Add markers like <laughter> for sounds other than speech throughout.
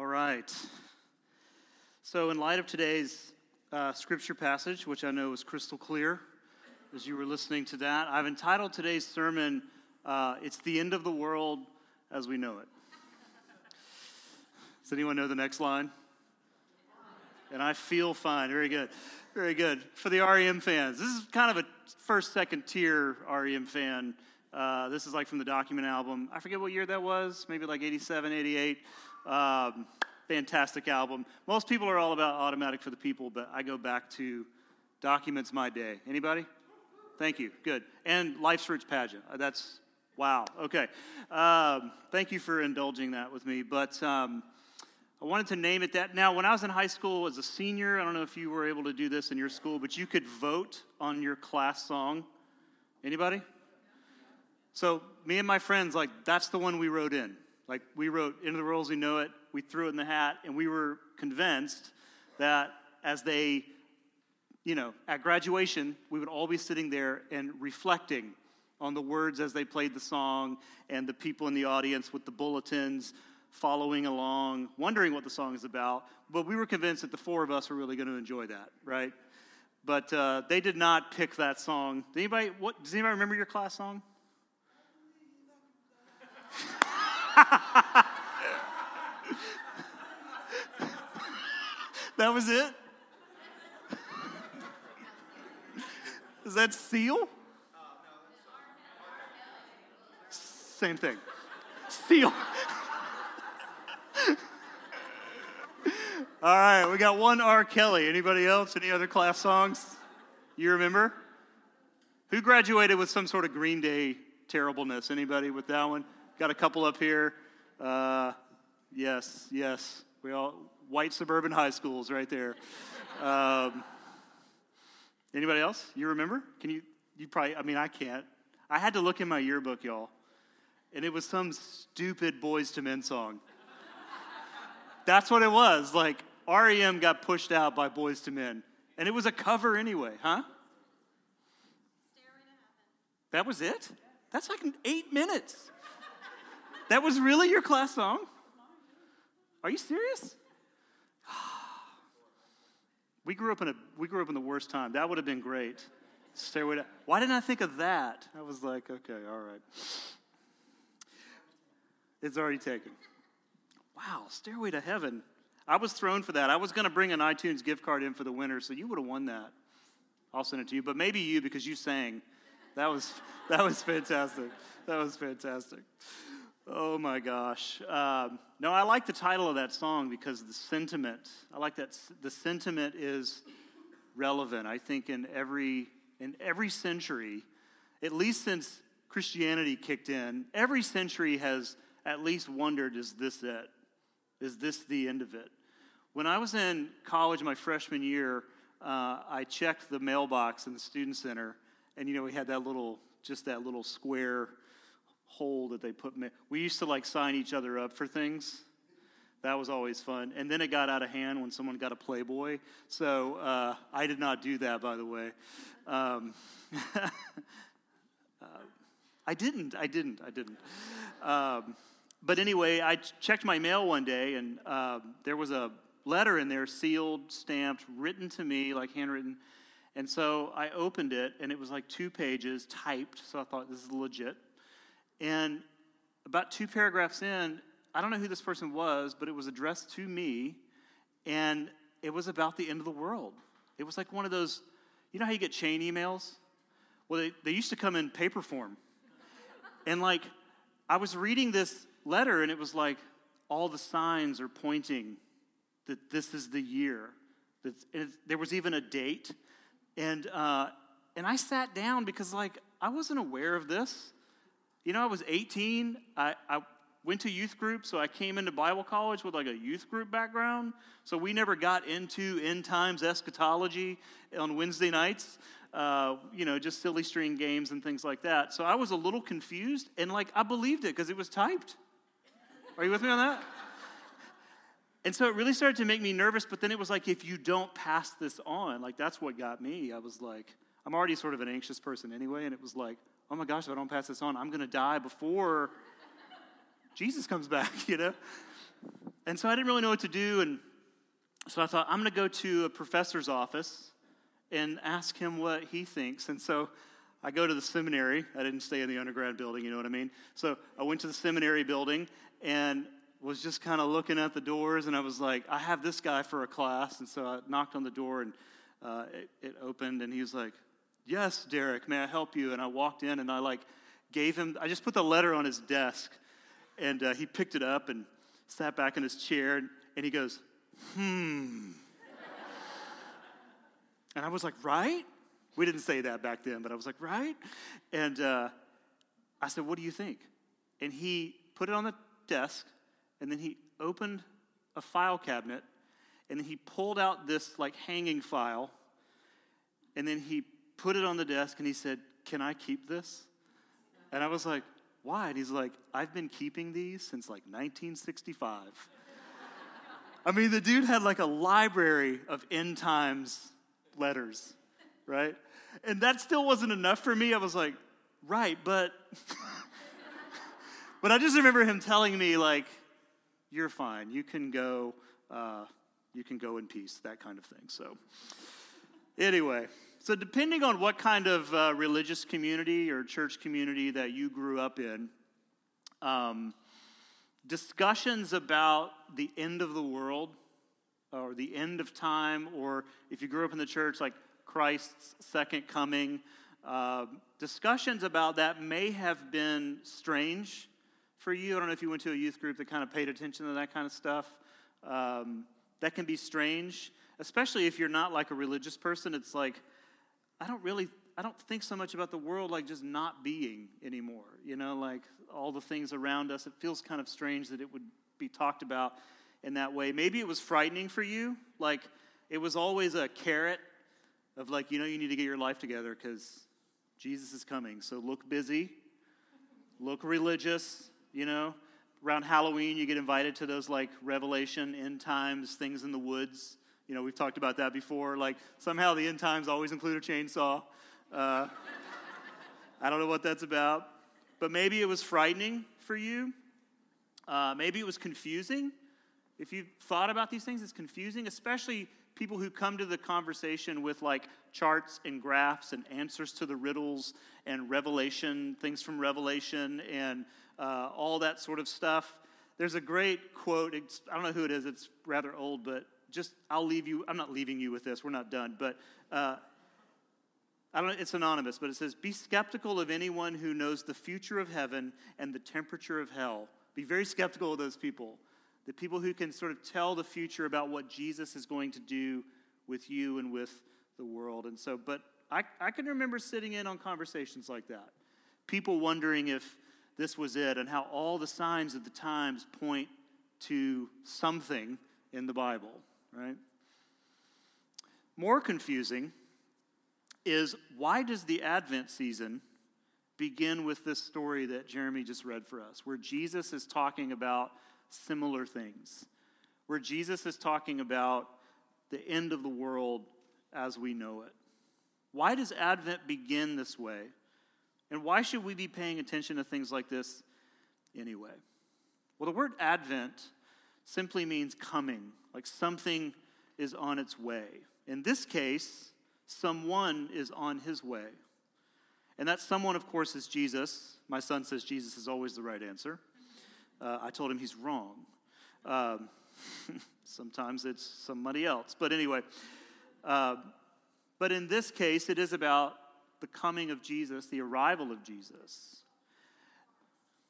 All right. So, in light of today's uh, scripture passage, which I know is crystal clear as you were listening to that, I've entitled today's sermon, uh, It's the End of the World as We Know It. Does anyone know the next line? And I feel fine. Very good. Very good. For the REM fans, this is kind of a first, second tier REM fan. Uh, this is like from the document album. I forget what year that was, maybe like 87, 88. Um, fantastic album. Most people are all about Automatic for the People, but I go back to Documents My Day. Anybody? Thank you. Good. And Life's Rich Pageant. Uh, that's wow. Okay. Um, thank you for indulging that with me. But um, I wanted to name it that. Now, when I was in high school as a senior, I don't know if you were able to do this in your school, but you could vote on your class song. Anybody? So me and my friends, like that's the one we wrote in. Like we wrote into the world as we know it. We threw it in the hat, and we were convinced that as they, you know, at graduation, we would all be sitting there and reflecting on the words as they played the song, and the people in the audience with the bulletins following along, wondering what the song is about. But we were convinced that the four of us were really going to enjoy that, right? But uh, they did not pick that song. Does anybody, what, does anybody remember your class song? <laughs> that was it? Is that seal? Uh, Same thing. Seal. <laughs> All right, we got one R. Kelly. Anybody else? Any other class songs you remember? Who graduated with some sort of Green Day terribleness? Anybody with that one? Got a couple up here. Uh, yes, yes. We all white suburban high schools right there. Um, anybody else? You remember? Can you? You probably. I mean, I can't. I had to look in my yearbook, y'all, and it was some stupid Boyz II Men song. That's what it was. Like REM got pushed out by Boyz II Men, and it was a cover anyway, huh? That was it? That's like eight minutes. That was really your class song? Are you serious? <sighs> We grew up in a we grew up in the worst time. That would have been great. Stairway to Why didn't I think of that? I was like, okay, all right. It's already taken. Wow, Stairway to Heaven. I was thrown for that. I was going to bring an iTunes gift card in for the winner, so you would have won that. I'll send it to you, but maybe you because you sang. That was <laughs> that was fantastic. That was fantastic. Oh my gosh. Um, no, I like the title of that song because the sentiment, I like that the sentiment is relevant. I think in every in every century, at least since Christianity kicked in, every century has at least wondered, is this it? Is this the end of it? When I was in college my freshman year, uh, I checked the mailbox in the student center, and you know, we had that little, just that little square hole that they put. Me. We used to like sign each other up for things. That was always fun. And then it got out of hand when someone got a Playboy. So uh, I did not do that, by the way. Um, <laughs> uh, I didn't. I didn't. I didn't. Um, but anyway, I checked my mail one day, and uh, there was a letter in there, sealed, stamped, written to me, like handwritten. And so I opened it, and it was like two pages, typed. So I thought this is legit. And about two paragraphs in, I don't know who this person was, but it was addressed to me, and it was about the end of the world. It was like one of those, you know how you get chain emails? Well, they, they used to come in paper form. And like, I was reading this letter, and it was like, all the signs are pointing that this is the year. That there was even a date. And, uh, and I sat down because, like, I wasn't aware of this. You know, I was 18. I, I went to youth group, so I came into Bible college with like a youth group background. So we never got into end times eschatology on Wednesday nights. Uh, you know, just silly string games and things like that. So I was a little confused, and like I believed it because it was typed. Are you with me on that? And so it really started to make me nervous, but then it was like, if you don't pass this on, like that's what got me. I was like, I'm already sort of an anxious person anyway, and it was like, oh my gosh, if I don't pass this on, I'm going to die before Jesus comes back, <laughs> you know? And so I didn't really know what to do. And so I thought, I'm going to go to a professor's office and ask him what he thinks. And so I go to the seminary. I didn't stay in the undergrad building, you know what I mean? So I went to the seminary building and was just kind of looking at the doors. And I was like, I have this guy for a class. And so I knocked on the door and uh, it, it opened. And he was like, Yes, Derek, may I help you? And I walked in and I like gave him, I just put the letter on his desk. And uh, he picked it up and sat back in his chair. And, and he goes, Hmm. and I was like, Right? We didn't say that back then, but I was like, Right? And uh, I said, What do you think? And he put it on the desk, and then he opened a file cabinet, and then he pulled out this like hanging file, and then he put it on the desk, and he said, Can I keep this? And I was like, Why? And he's like, I've been keeping these since like 1965. <laughs> I mean, the dude had like a library of end times letters, right? And that still wasn't enough for me. I was like, right, but. <laughs> but I just remember him telling me, like, you're fine. You can go, uh, you can go in peace, that kind of thing. So, anyway, so depending on what kind of uh, religious community or church community that you grew up in, um, discussions about the end of the world or the end of time, or if you grew up in the church, like Christ's second coming, uh, discussions about that may have been strange for you. I don't know if you went to a youth group that kind of paid attention to that kind of stuff. Um, that can be strange, especially if you're not like a religious person. It's like, I don't really, I don't think so much about the world like just not being anymore. You know, like all the things around us. It feels kind of strange that it would be talked about in that way. Maybe it was frightening for you. Like it was always a carrot of like, you know, you need to get your life together because Jesus is coming. So look busy, look religious, you know. Around Halloween, you get invited to those like Revelation, end times, things in the woods. You know, we've talked about that before. Like somehow the end times always include a chainsaw. Uh, <laughs> I don't know what that's about. But maybe it was frightening for you. Uh, maybe it was confusing. If you've thought about these things, it's confusing, especially people who come to the conversation with like charts and graphs and answers to the riddles and revelation, things from Revelation and uh, all that sort of stuff. There's a great quote. I don't know who it is. It's rather old, but just I'll leave you. I'm not leaving you with this. We're not done. But uh, I don't it's anonymous, but it says, Be skeptical of anyone who knows the future of heaven and the temperature of hell. Be very skeptical of those people. The people who can sort of tell the future about what Jesus is going to do with you and with the world. And so, but I, I can remember sitting in on conversations like that. People wondering if this was it and how all the signs of the times point to something in the Bible, right? More confusing is why does the Advent season begin with this story that Jeremy just read for us, where Jesus is talking about similar things, where Jesus is talking about the end of the world as we know it? Why does Advent begin this way? And why should we be paying attention to things like this anyway? Well, the word Advent simply means coming, like something is on its way. In this case, someone is on his way. And that someone, of course, is Jesus. My son says Jesus is always the right answer. Uh, I told him he's wrong. Um, <laughs> sometimes it's somebody else. But anyway, uh, but in this case, it is about the coming of Jesus, the arrival of Jesus.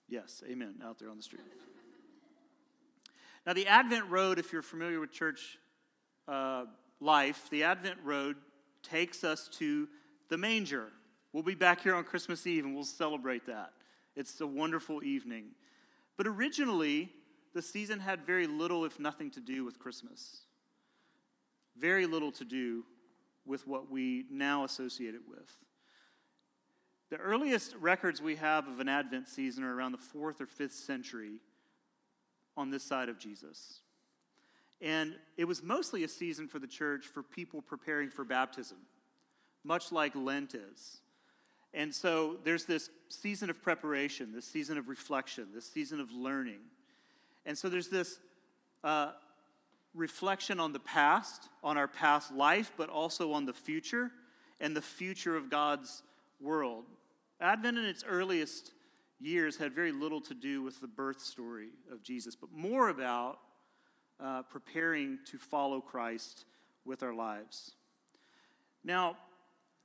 Yes, amen, out there on the street. Now, the Advent Road, if you're familiar with church uh, life, the Advent Road takes us to the manger. We'll be back here on Christmas Eve and we'll celebrate that. It's a wonderful evening. But originally, the season had very little, if nothing, to do with Christmas. Very little to do with what we now associate it with. The earliest records we have of an Advent season are around the fourth or fifth century on this side of Jesus. And it was mostly a season for the church for people preparing for baptism, much like Lent is. And so there's this season of preparation, this season of reflection, this season of learning. And so there's this uh, reflection on the past, on our past life, but also on the future and the future of God's world. Advent in its earliest years had very little to do with the birth story of Jesus, but more about uh, preparing to follow Christ with our lives. Now,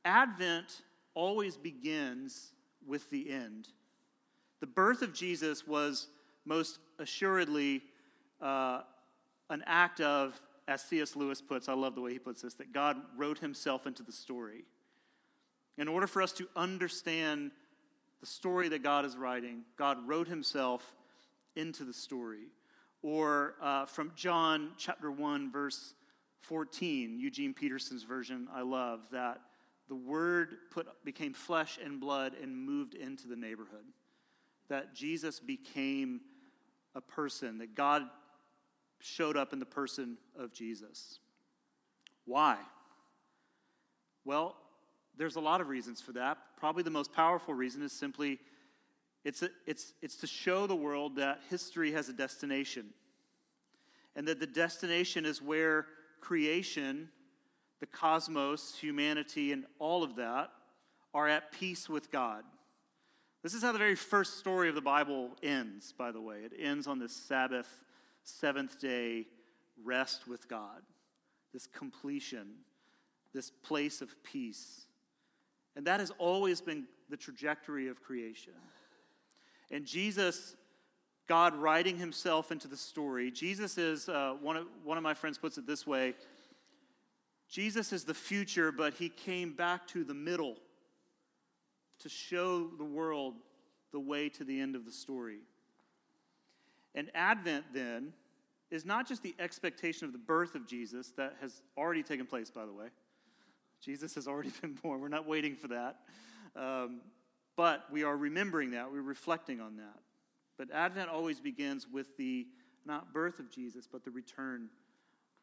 Advent always begins with the end. The birth of Jesus was most assuredly uh, an act of, as C.S. Lewis puts, I love the way he puts this, that God wrote himself into the story. In order for us to understand the story that God is writing, God wrote himself into the story. Or uh, from John chapter 1, verse 14, Eugene Peterson's version, I love, that the word put, became flesh and blood and moved into the neighborhood. That Jesus became a person, that God showed up in the person of Jesus. Why? Well, there's a lot of reasons for that. Probably the most powerful reason is simply it's, a, it's, it's to show the world that history has a destination and that the destination is where creation, the cosmos, humanity, and all of that are at peace with God. This is how the very first story of the Bible ends, by the way. It ends on this Sabbath, seventh day rest with God, this completion, this place of peace. And that has always been the trajectory of creation. And Jesus, God writing himself into the story, Jesus is, uh, one, of, one of my friends puts it this way Jesus is the future, but he came back to the middle to show the world the way to the end of the story. And Advent, then, is not just the expectation of the birth of Jesus that has already taken place, by the way. Jesus has already <laughs> been born. We're not waiting for that. Um, but we are remembering that. We're reflecting on that. But Advent always begins with the not birth of Jesus, but the return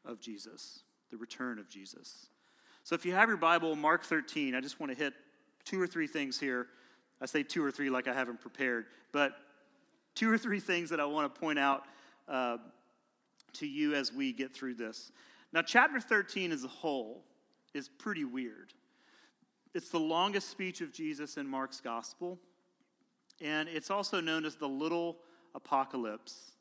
of Jesus. The return of Jesus. So if you have your Bible, Mark 13, I just want to hit two or three things here. I say two or three like I haven't prepared, but two or three things that I want to point out uh, to you as we get through this. Now, chapter 13 as a whole is pretty weird. It's the longest speech of Jesus in Mark's gospel, and it's also known as the little apocalypse.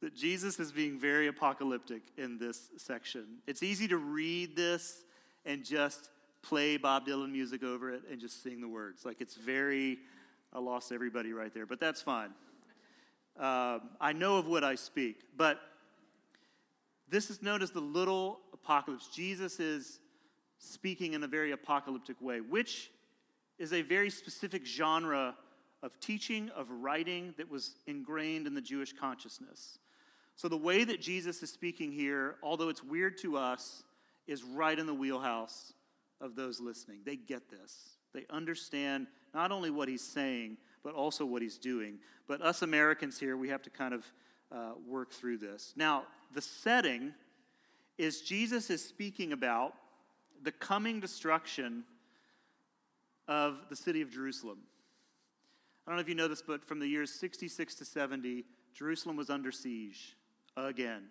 That Jesus is being very apocalyptic in this section. It's easy to read this and just play Bob Dylan music over it and just sing the words. Like it's very, I lost everybody right there, but that's fine. Um, I know of what I speak, but this is known as the little apocalypse. Jesus is speaking in a very apocalyptic way, which is a very specific genre of teaching, of writing that was ingrained in the Jewish consciousness. So, the way that Jesus is speaking here, although it's weird to us, is right in the wheelhouse of those listening. They get this. They understand not only what he's saying, but also what he's doing. But us Americans here, we have to kind of uh, work through this. Now, the setting is Jesus is speaking about the coming destruction of the city of Jerusalem. I don't know if you know this, but from the years 66 to 70, Jerusalem was under siege again.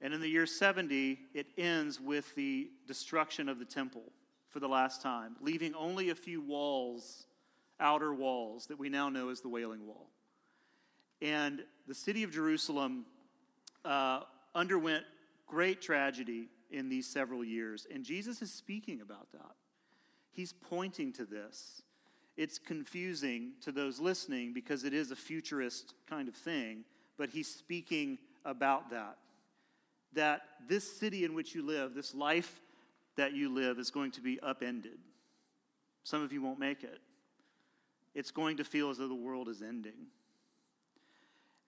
And in the year 70, it ends with the destruction of the temple for the last time, leaving only a few walls, outer walls, that we now know as the Wailing Wall. And the city of Jerusalem uh, underwent great tragedy in these several years. And Jesus is speaking about that. He's pointing to this. It's confusing to those listening because it is a futurist kind of thing, but he's speaking about that. That this city in which you live, this life that you live, is going to be upended. Some of you won't make it. It's going to feel as though the world is ending.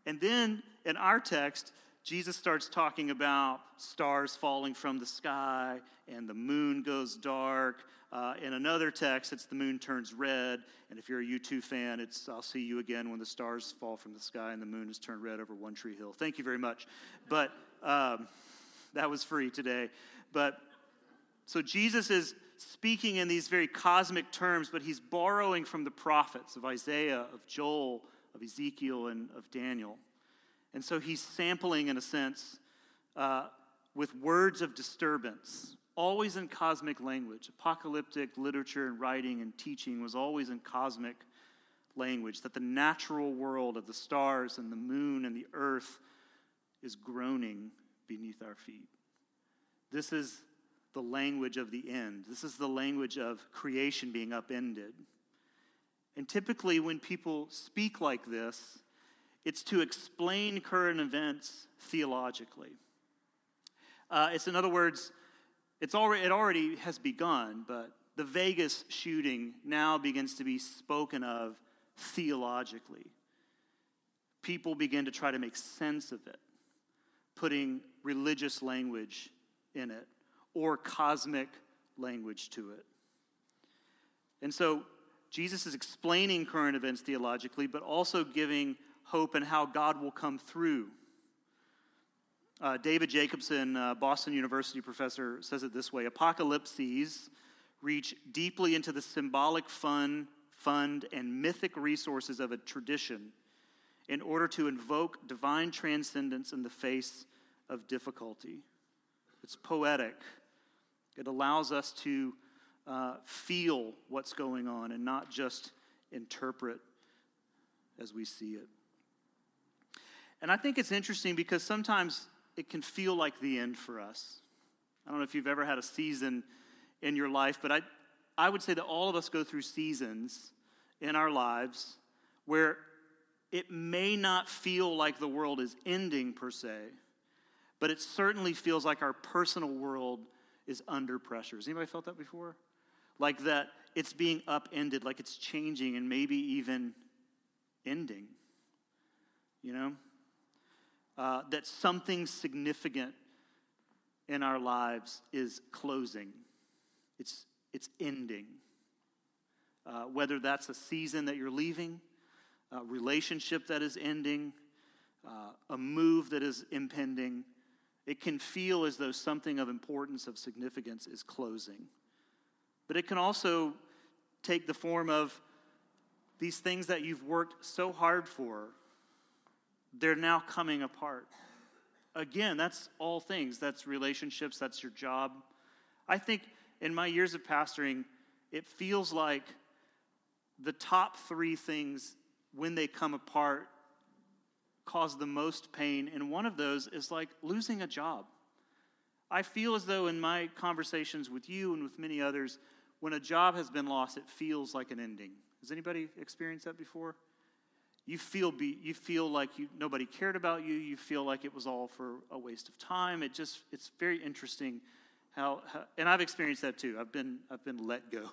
And then in our text, Jesus starts talking about stars falling from the sky and the moon goes dark. Uh, in another text, it's the moon turns red. And if you're a U2 fan, it's I'll see you again when the stars fall from the sky and the moon is turned red over One Tree Hill. Thank you very much. But um, that was free today. But so Jesus is speaking in these very cosmic terms, but he's borrowing from the prophets of Isaiah, of Joel, of Ezekiel, and of Daniel. And so he's sampling, in a sense, uh, with words of disturbance, always in cosmic language. Apocalyptic literature and writing and teaching was always in cosmic language, that the natural world of the stars and the moon and the earth is groaning beneath our feet. This is the language of the end. This is the language of creation being upended. And typically, when people speak like this, it's to explain current events theologically. Uh, it's, in other words, it's already, it already has begun, but the Vegas shooting now begins to be spoken of theologically. People begin to try to make sense of it, putting religious language in it or cosmic language to it. And so Jesus is explaining current events theologically, but also giving hope and how God will come through. Uh, David Jacobsen, uh, Boston University professor, says it this way Apocalypses reach deeply into the symbolic fun, fund and mythic resources of a tradition in order to invoke divine transcendence in the face of difficulty. It's poetic, it allows us to uh, feel what's going on and not just interpret as we see it. And I think it's interesting because sometimes it can feel like the end for us. I don't know if you've ever had a season in your life, but I, I would say that all of us go through seasons in our lives where it may not feel like the world is ending per se, but it certainly feels like our personal world is under pressure. Has anybody felt that before? Like that it's being upended, like it's changing and maybe even ending. You know? Uh, that something significant in our lives is closing, it's, it's ending. Uh, whether that's a season that you're leaving, a relationship that is ending, uh, a move that is impending, it can feel as though something of importance, of significance, is closing. But it can also take the form of these things that you've worked so hard for, they're now coming apart. Again, that's all things. That's relationships, that's your job. I think in my years of pastoring, it feels like the top three things, when they come apart, cause the most pain, and one of those is like losing a job. I feel as though in my conversations with you and with many others, when a job has been lost, it feels like an ending. Has anybody experienced that before? You feel, be, you feel like you, nobody cared about you. You feel like it was all for a waste of time. It just, it's very interesting how, how and I've experienced that too. I've been, I've been let go. <laughs>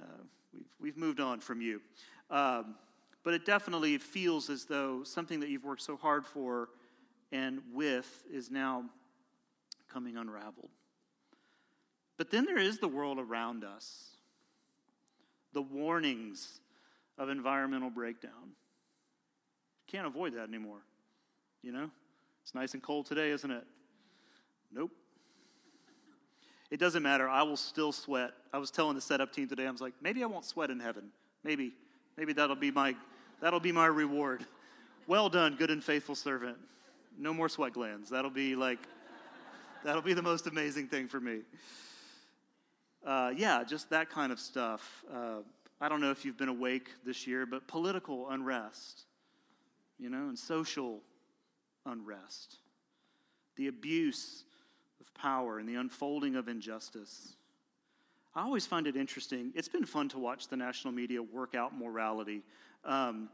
Uh, we've, we've moved on from you. Um, but it definitely feels as though something that you've worked so hard for and with is now coming unraveled. But then there is the world around us, the warnings of environmental breakdown. Can't avoid that anymore. You know? It's nice and cold today, isn't it? Nope. It doesn't matter. I will still sweat. I was telling the setup team today, I was like, maybe I won't sweat in heaven. Maybe. Maybe that'll be my That'll be my reward. Well done, good and faithful servant. No more sweat glands. That'll be like, that'll be the most amazing thing for me. Uh, yeah, just that kind of stuff. Uh, I don't know if you've been awake this year, but political unrest, you know, and social unrest, the abuse of power and the unfolding of injustice. I always find it interesting. It's been fun to watch the national media work out morality. Um,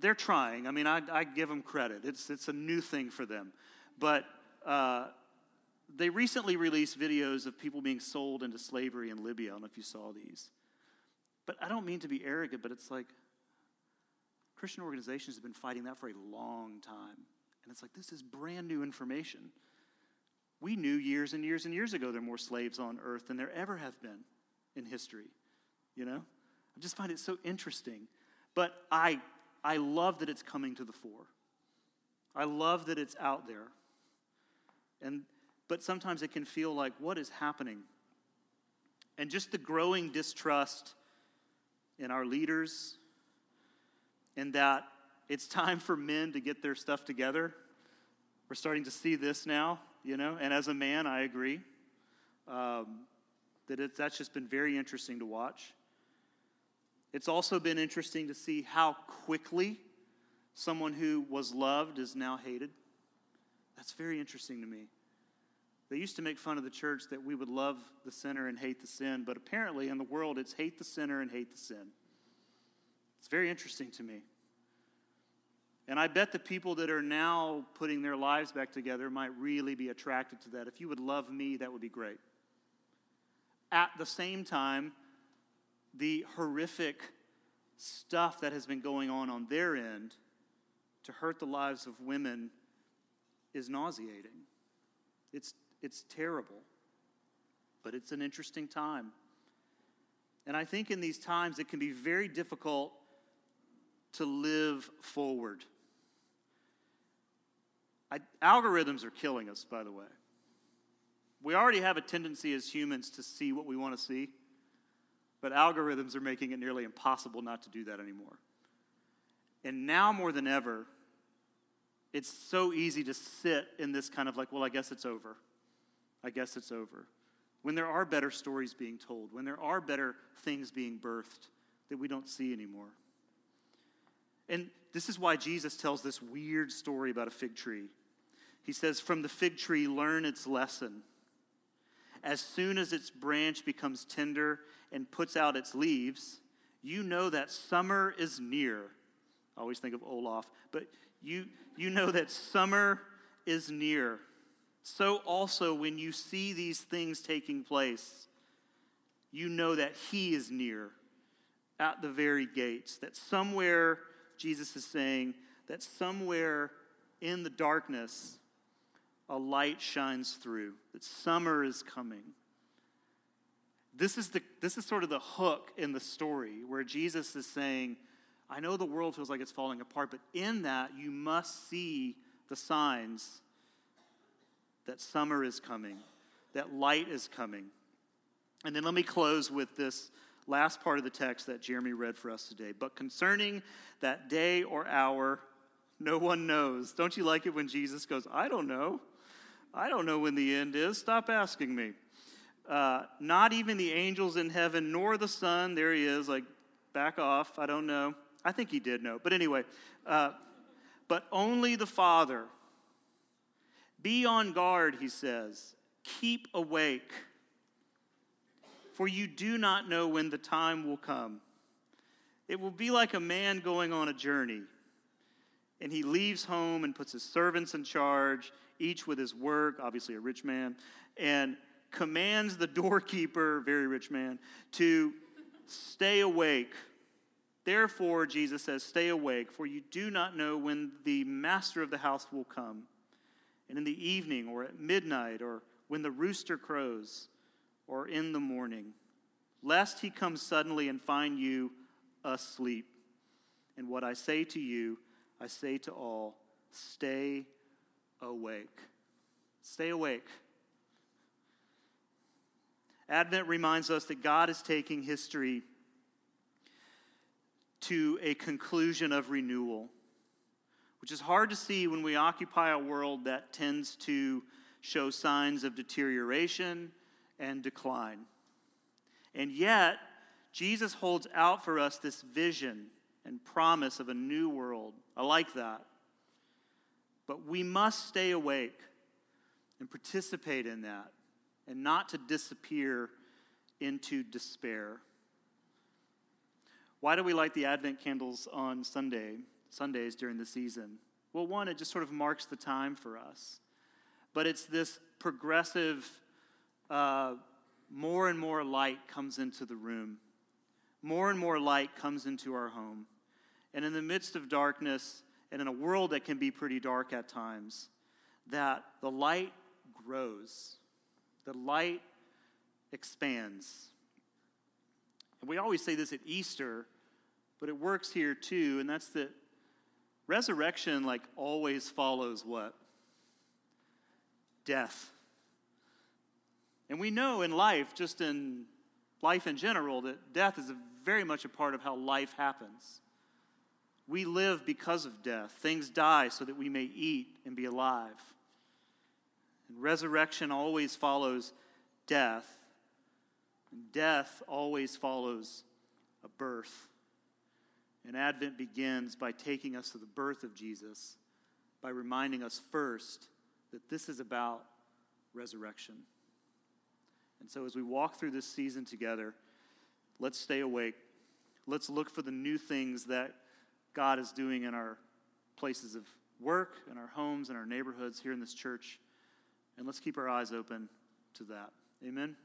they're trying. I mean, I, I, give them credit. It's, it's a new thing for them. But uh, they recently released videos of people being sold into slavery in Libya. I don't know if you saw these. But I don't mean to be arrogant, but it's like Christian organizations have been fighting that for a long time. And it's like, this is brand new information. We knew years and years and years ago there are more slaves on earth than there ever have been in history. You know? I just find it so interesting. But I, I love that it's coming to the fore. I love that it's out there. And, but sometimes it can feel like, what is happening? And just the growing distrust in our leaders, and that it's time for men to get their stuff together. We're starting to see this now, you know, and as a man, I agree um, that it's, that's just been very interesting to watch. It's also been interesting to see how quickly someone who was loved is now hated. That's very interesting to me. They used to make fun of the church that we would love the sinner and hate the sin, but apparently in the world it's hate the sinner and hate the sin. It's very interesting to me. And I bet the people that are now putting their lives back together might really be attracted to that. If you would love me, that would be great. At the same time, the horrific stuff that has been going on on their end to hurt the lives of women is nauseating. It's, it's terrible, but it's an interesting time. And I think in these times it can be very difficult to live forward. I, algorithms are killing us, by the way. We already have a tendency as humans to see what we want to see, but algorithms are making it nearly impossible not to do that anymore. And now more than ever, it's so easy to sit in this kind of like, well, I guess it's over. I guess it's over. When there are better stories being told, when there are better things being birthed that we don't see anymore. And this is why Jesus tells this weird story about a fig tree. He says, From the fig tree, learn its lesson. As soon as its branch becomes tender and puts out its leaves, you know that summer is near. I always think of Olaf, but you, you know that summer is near. So also, when you see these things taking place, you know that He is near at the very gates, that somewhere Jesus is saying that somewhere in the darkness, a light shines through, that summer is coming. This is, the, this is sort of the hook in the story where Jesus is saying, I know the world feels like it's falling apart, but in that you must see the signs that summer is coming, that light is coming. And then let me close with this last part of the text that Jeremy read for us today. But concerning that day or hour, no one knows. Don't you like it when Jesus goes, I don't know. I don't know when the end is. Stop asking me. Uh, not even the angels in heaven, nor the Son. There he is, like, back off. I don't know. I think he did know. But anyway, uh, but only the Father. Be on guard, he says. Keep awake for you do not know when the time will come. It will be like a man going on a journey, and he leaves home and puts his servants in charge, each with his work, obviously a rich man, and commands the <laughs> doorkeeper, very rich man, to stay awake. Therefore, Jesus says, Stay awake, for you do not know when the master of the house will come, and in the evening, or at midnight, or when the rooster crows or in the morning, lest he come suddenly and find you asleep. And what I say to you, I say to all stay awake. Stay awake. Advent reminds us that God is taking history to a conclusion of renewal, which is hard to see when we occupy a world that tends to show signs of deterioration and decline. And yet, Jesus holds out for us this vision and promise of a new world. I like that. But we must stay awake and participate in that and not to disappear into despair. Why do we light the Advent candles on Sunday, Sundays during the season? Well, one, it just sort of marks the time for us. But it's this progressive uh, more and more light comes into the room. More and more light comes into our home. And in the midst of darkness, and in a world that can be pretty dark at times, that the light grows, the light expands. And we always say this at Easter, but it works here too, and that's that resurrection, like, always follows what? Death. And we know in life, just in life in general, that death is very much a part of how life happens. We live because of death. Things die so that we may eat and be alive. And resurrection always follows death, and death always follows a birth. And Advent begins by taking us to the birth of Jesus, by reminding us first that this is about resurrection. And so, as we walk through this season together, let's stay awake. Let's look for the new things that God is doing in our places of work, in our homes, in our neighborhoods, here in this church. And let's keep our eyes open to that. Amen.